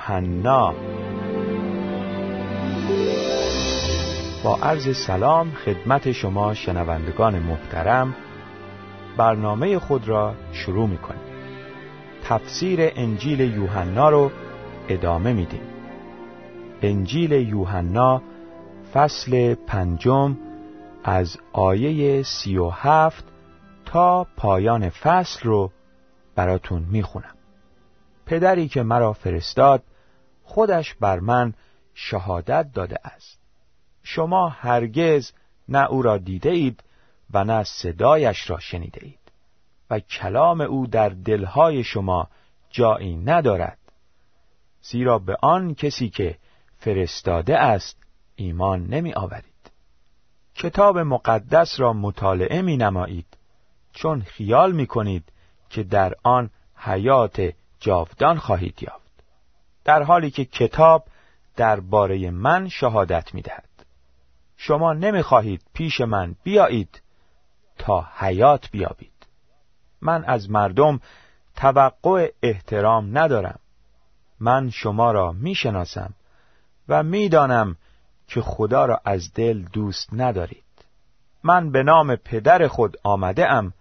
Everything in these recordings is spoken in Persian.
یوحنا با عرض سلام خدمت شما شنوندگان محترم برنامه خود را شروع می کنیم تفسیر انجیل یوحنا رو ادامه میدیم. انجیل یوحنا فصل پنجم از آیه سی و هفت تا پایان فصل رو براتون می‌خونم. پدری که مرا فرستاد خودش بر من شهادت داده است. شما هرگز نه او را دیده اید و نه صدایش را شنیده اید. و کلام او در دلهای شما جایی ندارد. زیرا به آن کسی که فرستاده است ایمان نمی آورید. کتاب مقدس را مطالعه می نمایید. چون خیال می کنید که در آن حیات جاودان خواهید یافت. در حالی که کتاب درباره من شهادت می دهد شما نمی خواهید پیش من بیایید تا حیات بیابید. من از مردم توقع احترام ندارم. من شما را می شناسم و می‌دانم که خدا را از دل دوست ندارید. من به نام پدر خود آمده ام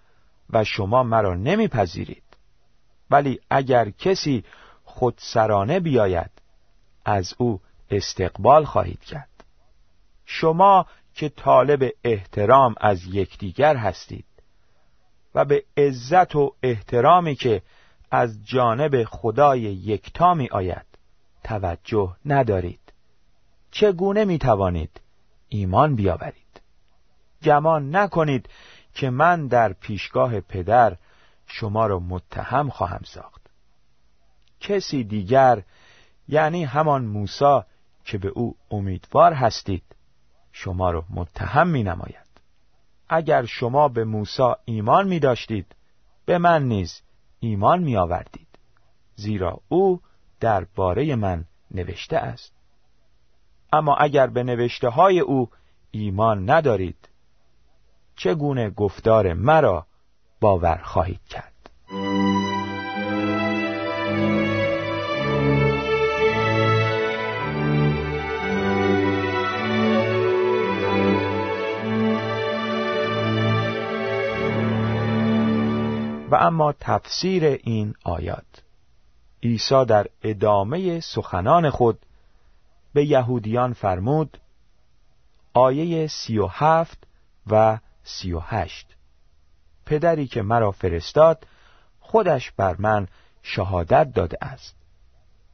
و شما مرا نمیپذیرید. ولی اگر کسی خود سرانه بیاید از او استقبال خواهید کرد. شما که طالب احترام از یکدیگر هستید و به عزت و احترامی که از جانب خدای یکتا می آید توجه ندارید. چگونه می توانید ایمان بیاورید؟ گمان نکنید که من در پیشگاه پدر شما را متهم خواهم ساخت. کسی دیگر یعنی همان موسی که به او امیدوار هستید شما را متهم می نماید اگر شما به موسی ایمان می داشتید به من نیز ایمان می آوردید زیرا او درباره من نوشته است. اما اگر به نوشته های او ایمان ندارید چگونه گفتار مرا باور خواهید کرد؟ و اما تفسیر این آیات. عیسی در ادامه سخنان خود به یهودیان فرمود آیه سی و هفت و سی و هشت. پدری که مرا فرستاد خودش بر من شهادت داده است.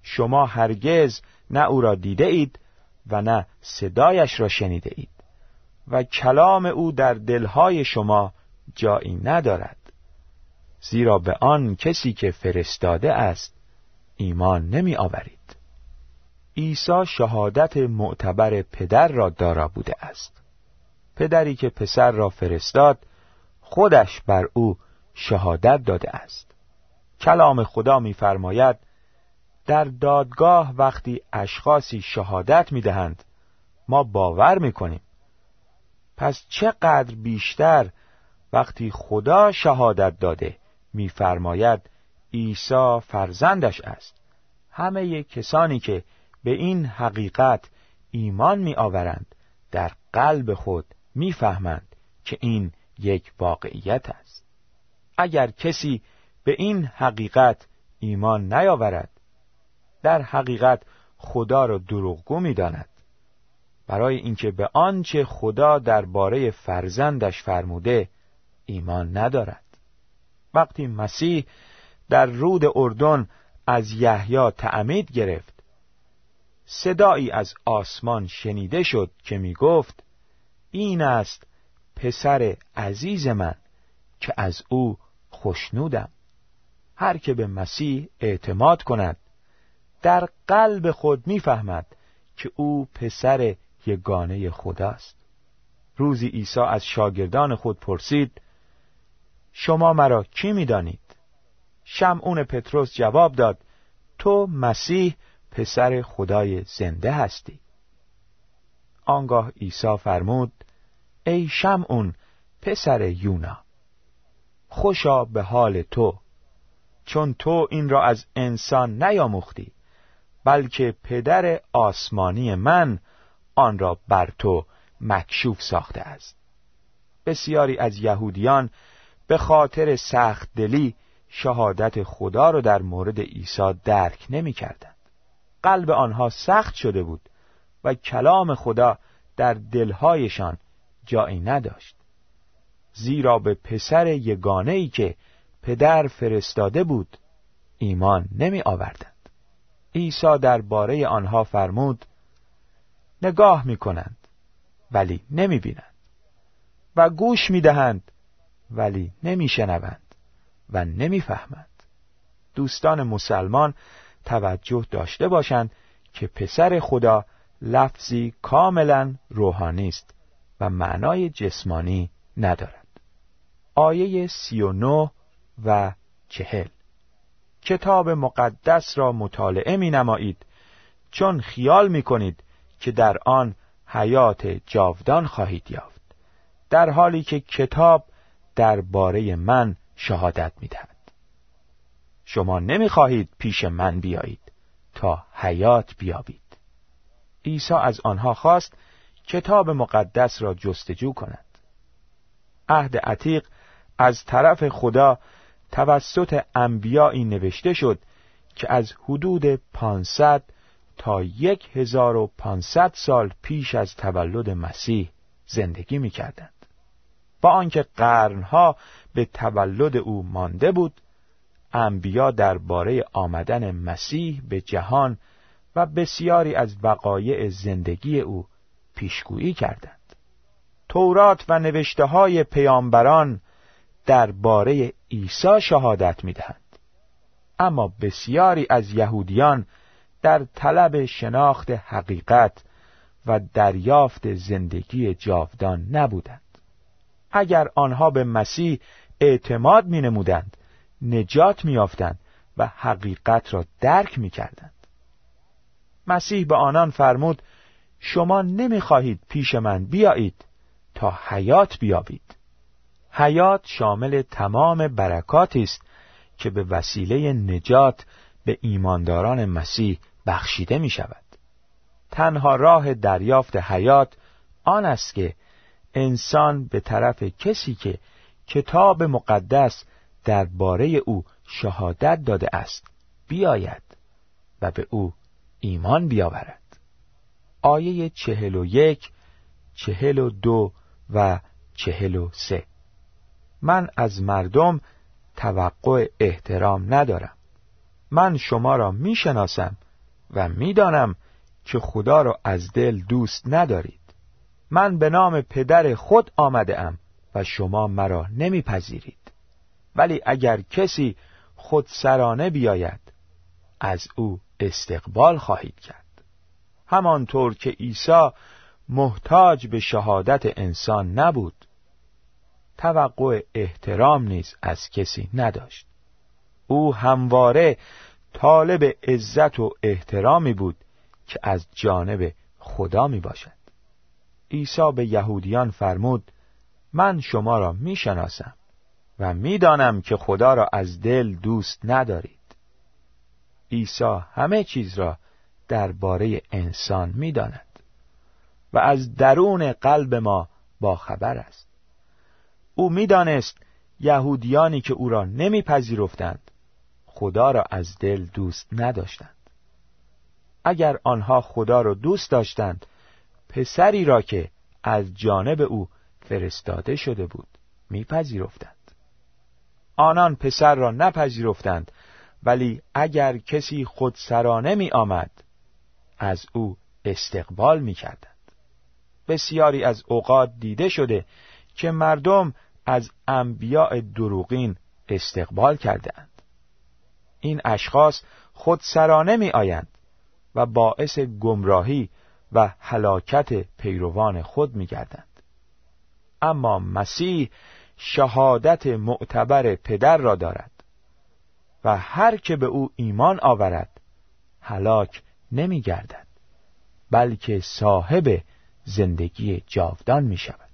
شما هرگز نه او را دیده اید و نه صدایش را شنیده اید و کلام او در دلهای شما جایی ندارد. زیرا به آن کسی که فرستاده است ایمان نمی آورید. عیسی شهادت معتبر پدر را دارا بوده است. پدری که پسر را فرستاد خودش بر او شهادت داده است. کلام خدا می‌فرماید در دادگاه وقتی اشخاصی شهادت می‌دهند ما باور می‌کنیم پس چقدر بیشتر وقتی خدا شهادت داده می‌فرماید عیسی فرزندش است. همه کسانی که به این حقیقت ایمان می‌آورند در قلب خود می‌فهمند که این یک واقعیت است. اگر کسی به این حقیقت ایمان نیاورد در حقیقت خدا را دروغگو می‌داند. برای اینکه به آنچه خدا درباره فرزندش فرموده ایمان ندارد. وقتی مسیح در رود اردن از یحیی تعمید گرفت صدایی از آسمان شنیده شد که می گفت این است پسر عزیز من که از او خوشنودم هر که به مسیح اعتماد کند در قلب خود می‌فهمد که او پسر یگانه خداست. روزی عیسی از شاگردان خود پرسید شما مرا کی می‌دانید؟ شمعون پتروس جواب داد تو مسیح پسر خدای زنده هستی. آنگاه عیسی فرمود ای شمعون پسر یونا خوشا به حال تو چون تو این را از انسان نیاموختی بلکه پدر آسمانی من آن را بر تو مکشوف ساخته است. بسیاری از یهودیان به خاطر سخت دلی شهادت خدا را در مورد عیسی درک نمی کردند. قلب آنها سخت شده بود و کلام خدا در دلهایشان جایی نداشت زیرا به پسر یگانه ای که پدر فرستاده بود ایمان نمی آوردند عیسی درباره آنها فرمود نگاه می کنند ولی نمی بینند و گوش می دهند ولی نمی شنوند و نمی فهمند دوستان مسلمان توجه داشته باشند که پسر خدا لفظی کاملا روحانی است و معنای جسمانی ندارد. آیه سی و نو و چهل. کتاب مقدس را مطالعه می نمایید چون خیال می کنید که در آن حیات جاودان خواهید یافت. در حالی که کتاب درباره من شهادت می دهد. شما نمی خواهید پیش من بیایید تا حیات بیابید عیسی از آنها خواست کتاب مقدس را جستجو کنند عهد عتیق از طرف خدا توسط انبیایی نوشته شد که از حدود 500 تا 1500 سال پیش از تولد مسیح زندگی می کردند. با آنکه قرنها به تولد او مانده بود انبیا درباره آمدن مسیح به جهان و بسیاری از وقایع زندگی او پیشگویی کردند. تورات و نوشته های پیامبران درباره عیسی شهادت می‌دهند. اما بسیاری از یهودیان در طلب شناخت حقیقت و دریافت زندگی جاودان نبودند. اگر آنها به مسیح اعتماد می نمودند نجات می و حقیقت را درک می کردند. مسیح به آنان فرمود شما نمی‌خواهید پیش من بیایید تا حیات بیابید حیات شامل تمام برکاتی است که به وسیله نجات به ایمانداران مسیح بخشیده می شود. تنها راه دریافت حیات آن است که انسان به طرف کسی که کتاب مقدس درباره او شهادت داده است بیاید و به او ایمان بیاورد. آیه چهل و یک چهل و دو و چهل و سه. من از مردم توقع احترام ندارم. من شما را می‌شناسم و می‌دانم که خدا را از دل دوست ندارید. من به نام پدر خود آمده ام و شما مرا نمیپذیرید. ولی اگر کسی خود سرانه بیاید از او استقبال خواهید کرد. همانطور که عیسی محتاج به شهادت انسان نبود توقع احترام نیز از کسی نداشت. او همواره طالب عزت و احترامی بود که از جانب خدا می باشد عیسی به یهودیان فرمود من شما را می شناسم و می‌دانم که خدا را از دل دوست ندارید. عیسی همه چیز را درباره انسان می‌داند و از درون قلب ما با خبر است. او می‌دانست یهودیانی که او را نمیپذیرفتند خدا را از دل دوست نداشتند. اگر آنها خدا را دوست داشتند پسری را که از جانب او فرستاده شده بود میپذیرفتند آنان پسر را نپذیرفتند ولی اگر کسی خودسرانه می آمد از او استقبال می کردند. بسیاری از اوقات دیده شده که مردم از انبیاء دروغین استقبال کردند. این اشخاص خودسرانه می آیند و باعث گمراهی و هلاکت پیروان خود می گردند. اما مسیح شهادت معتبر پدر را دارد و هر که به او ایمان آورد هلاک نمی گردد بلکه صاحب زندگی جاودان می شود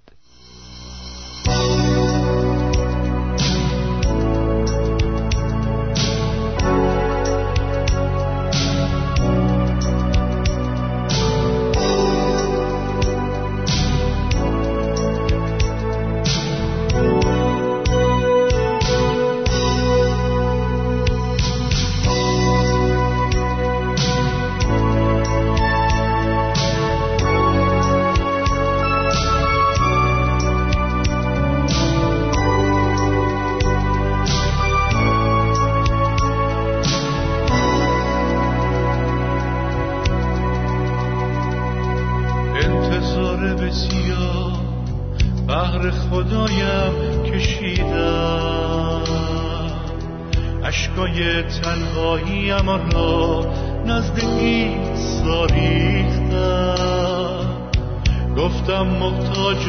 گفتم محتاج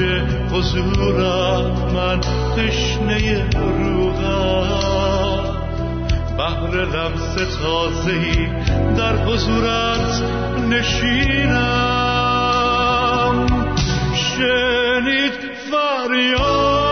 حضورت من تشنه روحم بهر لمس تازهی در حضورت نشینم. شنید فریادم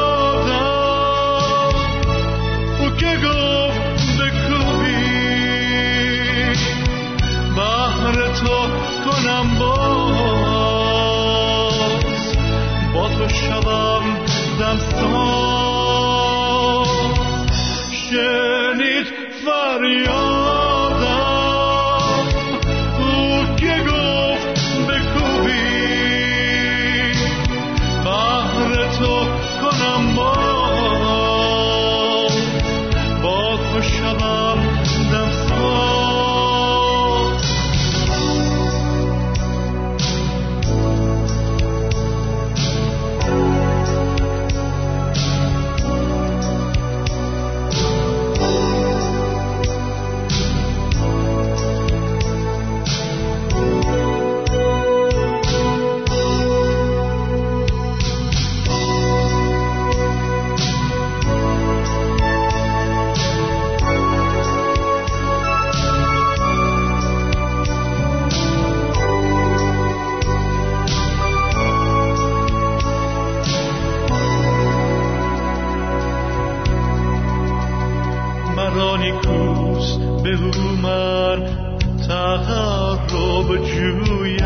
تقرب جویم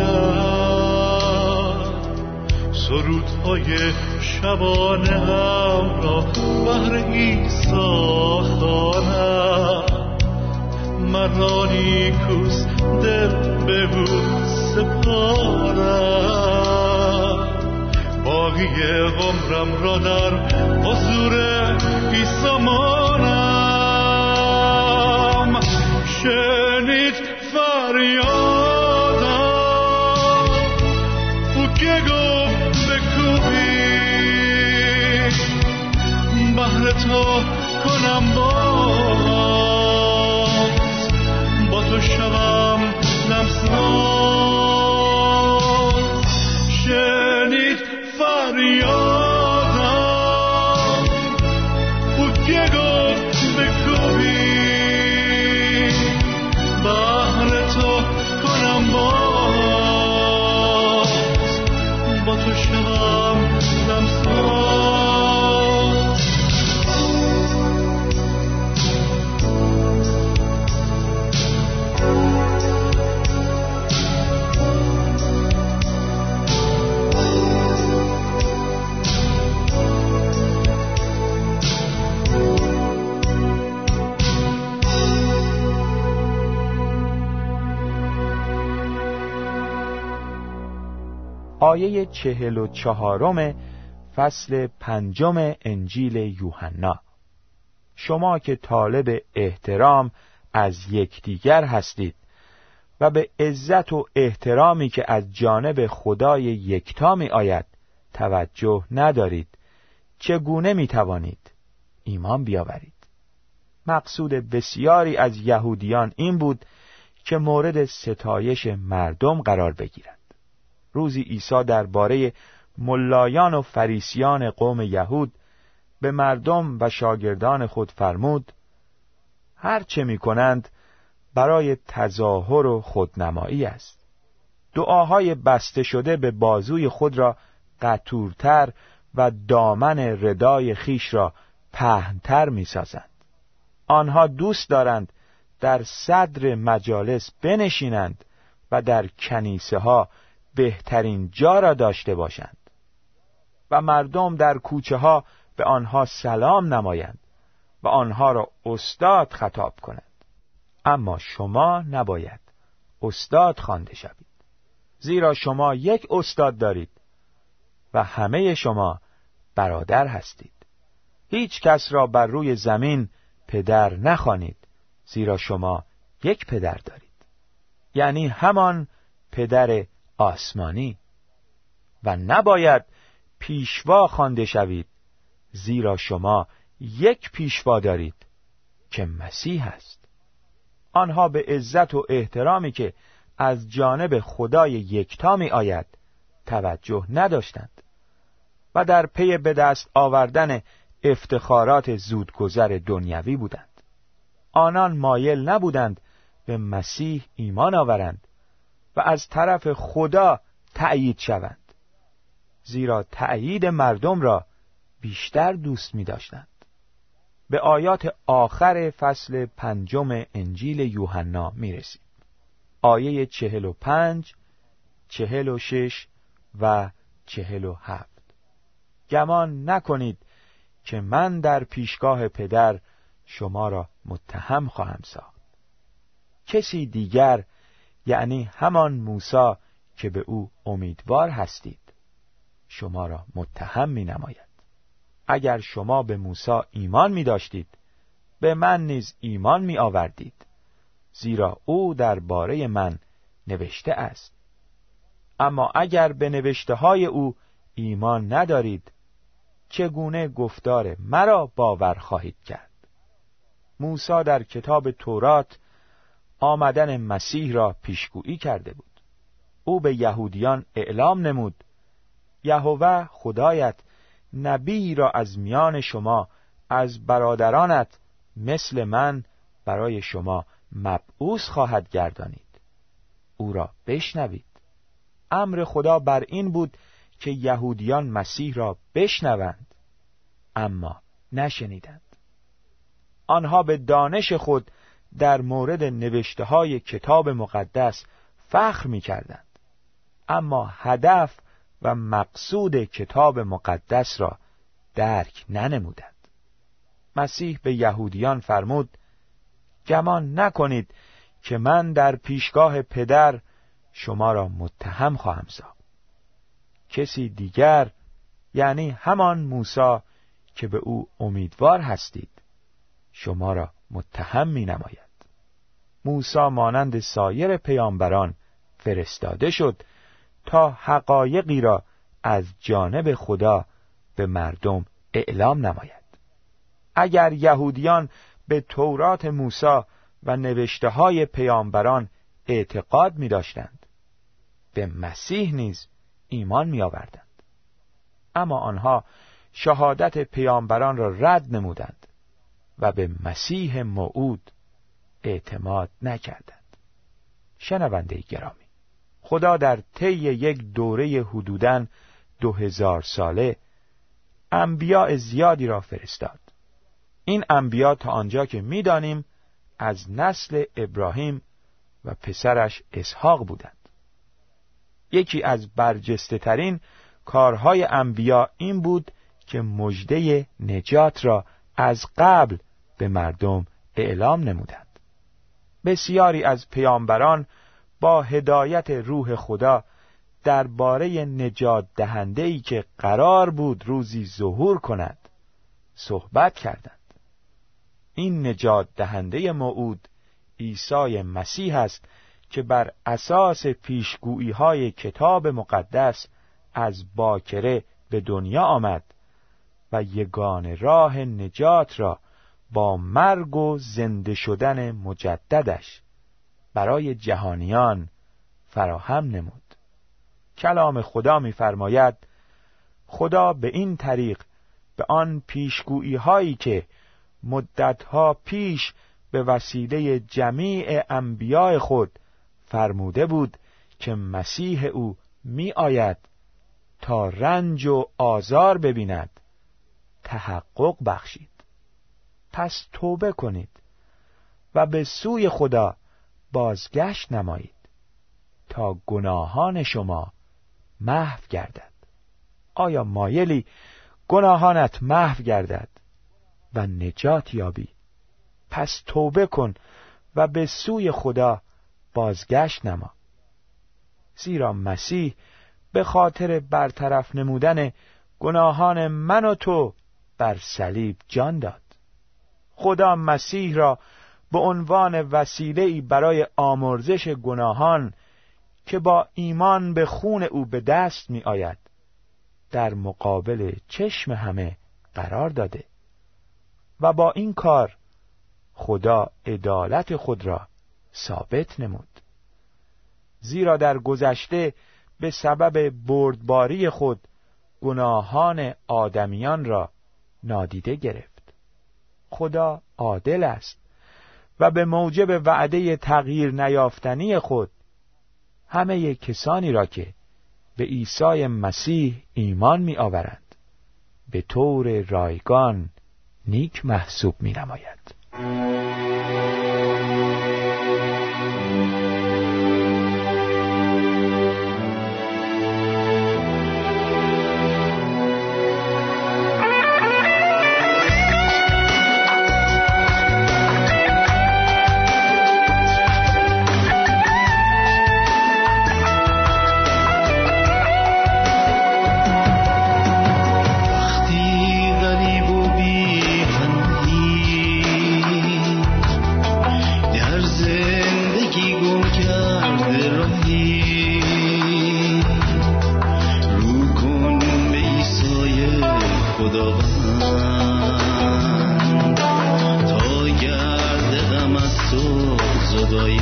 سرودهای شبانه هم را بهر عیسی خوانم. مرا نیکوست دل به او سپارم. باقی عمرم را در حضور عیسی فریادم او که گفت بکوبی بهر تو کنم باز با تو شوم دمساز شنید فریادم آیه چهل و چهارم فصل پنجم انجیل یوحنا. شما که طالب احترام از یکدیگر هستید و به عزت و احترامی که از جانب خدای یکتا می آید توجه ندارید چگونه می توانید ایمان بیاورید؟ مقصود بسیاری از یهودیان این بود که مورد ستایش مردم قرار بگیرند. روزی عیسی درباره ملایان و فریسیان قوم یهود به مردم و شاگردان خود فرمود هر چه می کنند برای تظاهر و خودنمایی است دعاهای بسته شده به بازوی خود را قطورتر و دامن ردای خیش را پهنتر می سازند. آنها دوست دارند در صدر مجالس بنشینند و در کنیسه ها بهترین جا را داشته باشند. و مردم در کوچه ها به آنها سلام نمایند و آنها را استاد خطاب کنند. اما شما نباید استاد خوانده شوید. زیرا شما یک استاد دارید و همه شما برادر هستید. هیچ کس را بر روی زمین پدر نخوانید زیرا شما یک پدر دارید. یعنی همان پدر آسمانی. و نباید پیشوا خوانده شوید زیرا شما یک پیشوا دارید که مسیح است آنها به عزت و احترامی که از جانب خدای یکتا می آید توجه نداشتند و در پی به دست آوردن افتخارات زودگذر دنیوی بودند. آنان مایل نبودند به مسیح ایمان آورند. و از طرف خدا تأیید شوند زیرا تأیید مردم را بیشتر دوست می داشتند. به آیات آخر فصل پنجم انجیل یوحنا می رسید. آیه چهل و پنج، چهل و شش و چهل و هفت. گمان نکنید که من در پیشگاه پدر شما را متهم خواهم ساخت. کسی دیگر یعنی همان موسی که به او امیدوار هستید. شما را متهم می نماید اگر شما به موسی ایمان می داشتید به من نیز ایمان می آوردید زیرا او درباره من نوشته است. اما اگر به نوشته های او ایمان ندارید چگونه گفتار مرا باور خواهید کرد؟ موسی در کتاب تورات آمدن مسیح را پیشگویی کرده بود. او به یهودیان اعلام نمود. یهوه خدایت نبی را از میان شما از برادرانت مثل من برای شما مبعوث خواهد گردانید. او را بشنوید. امر خدا بر این بود که یهودیان مسیح را بشنوند اما نشنیدند. آنها به دانش خود در مورد نوشته های کتاب مقدس فخر می کردند. اما هدف و مقصود کتاب مقدس را درک ننمودند. مسیح به یهودیان فرمود گمان نکنید که من در پیشگاه پدر شما را متهم خواهم ساخت. کسی دیگر یعنی همان موسی که به او امیدوار هستید شما را متهم می نماید. موسی مانند سایر پیامبران فرستاده شد تا حقایقی را از جانب خدا به مردم اعلام نماید. اگر یهودیان به تورات موسی و نوشته های پیامبران اعتقاد می داشتند به مسیح نیز ایمان می آوردند اما آنها شهادت پیامبران را رد نمودند و به مسیح موعود اعتماد نکردند. شنونده گرامی خدا در طی یک دوره حدوداً دو هزار ساله انبیاء زیادی را فرستاد. این انبیا تا آنجا که می‌دانیم از نسل ابراهیم و پسرش اسحاق بودند. یکی از برجسته ترین کارهای انبیا این بود که مژده نجات را از قبل به مردم اعلام نمودند. بسیاری از پیامبران با هدایت روح خدا درباره نجات دهنده ای که قرار بود روزی ظهور کند صحبت کردند. این نجات دهنده موعود عیسی مسیح است که بر اساس پیشگویی های کتاب مقدس از باکره به دنیا آمد و یگان راه نجات را با مرگ و زنده شدن مجددش برای جهانیان فراهم نمود. کلام خدا می‌فرماید خدا به این طریق به آن پیشگویی هایی که مدتها پیش به وسیله جمیع انبیاء خود فرموده بود که مسیح او می آید تا رنج و آزار ببیند تحقق بخشید. پس توبه کنید و به سوی خدا بازگشت نمایید تا گناهان شما محو گردد. آیا مایلی گناهانت محو گردد و نجات یابی؟ پس توبه کن و به سوی خدا بازگشت نما. زیرا مسیح به خاطر برطرف نمودن گناهان من و تو بر صلیب جان داد. خدا مسیح را به عنوان وسیله برای آمرزش گناهان که با ایمان به خون او به دست می آید در مقابل چشم همه قرار داده و با این کار خدا عدالت خود را ثابت نمود. زیرا در گذشته به سبب بردباری خود گناهان آدمیان را نادیده گرفت. خدا عادل است و به موجب وعده تغییر نیافتنی خود همه کسانی را که به عیسی مسیح ایمان می آورند به طور رایگان نیک محسوب می نماید. تو تا گرد غم از تو زدایم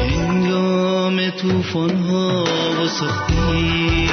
هنگام توفان ها و سختی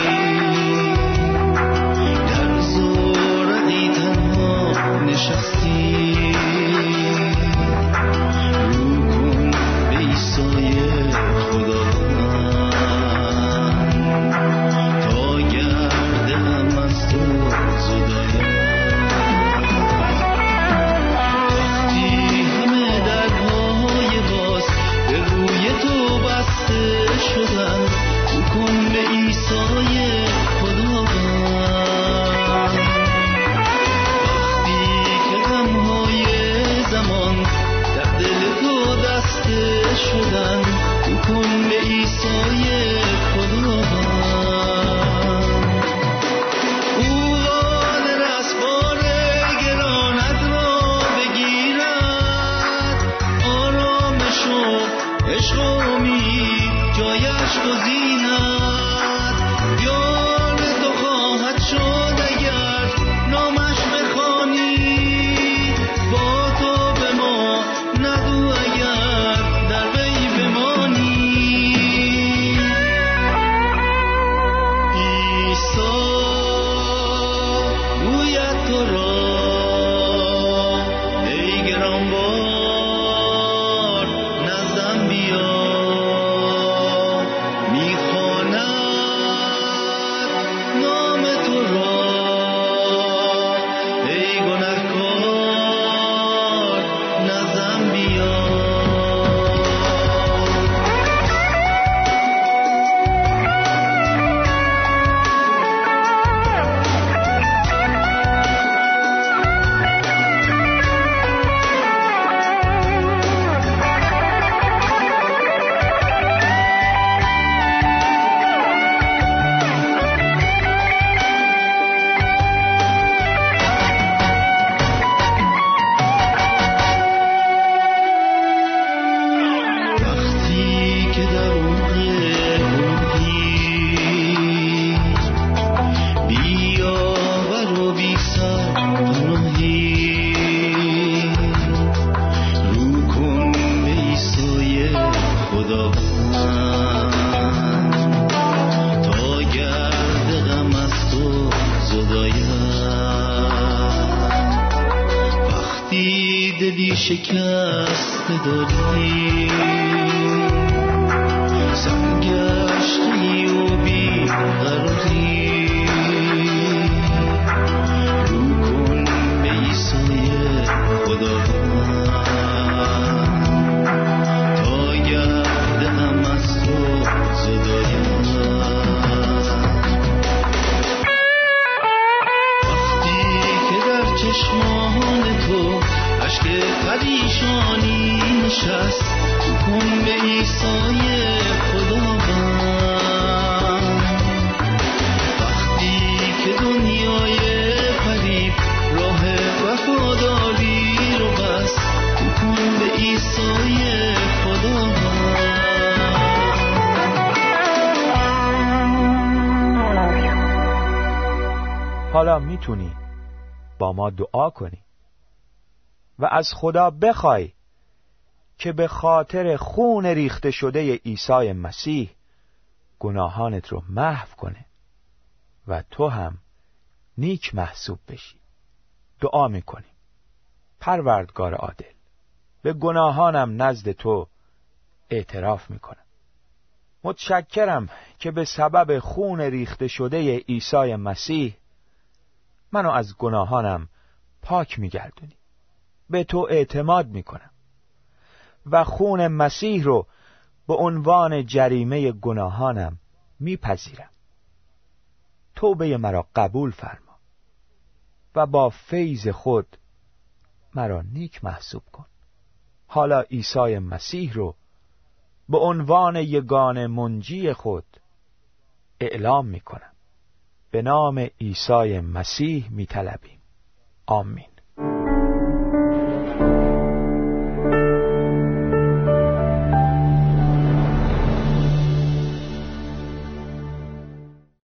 پیشانی نشست. کن به ایسای خدا وقتی که دنیای پریب راه وفاداری رو بست کن به ایسای خدا حالا می‌تونی با ما دعا کنی. و از خدا بخوای که به خاطر خون ریخته شده عیسی مسیح گناهانت رو محو کنه و تو هم نیک محسوب بشی. دعا می‌کنیم. پروردگار عادل به گناهانم نزد تو اعتراف می‌کنم. متشکرم که به سبب خون ریخته شده عیسی مسیح منو از گناهانم پاک میگردونی. به تو اعتماد می‌کنم. و خون مسیح رو به عنوان جریمه گناهانم میپذیرم. توبه مرا قبول فرما و با فیض خود مرا نیک محسوب کن. حالا عیسی مسیح رو به عنوان یگان منجی خود اعلام می کنم به نام عیسی مسیح می طلبیم آمین.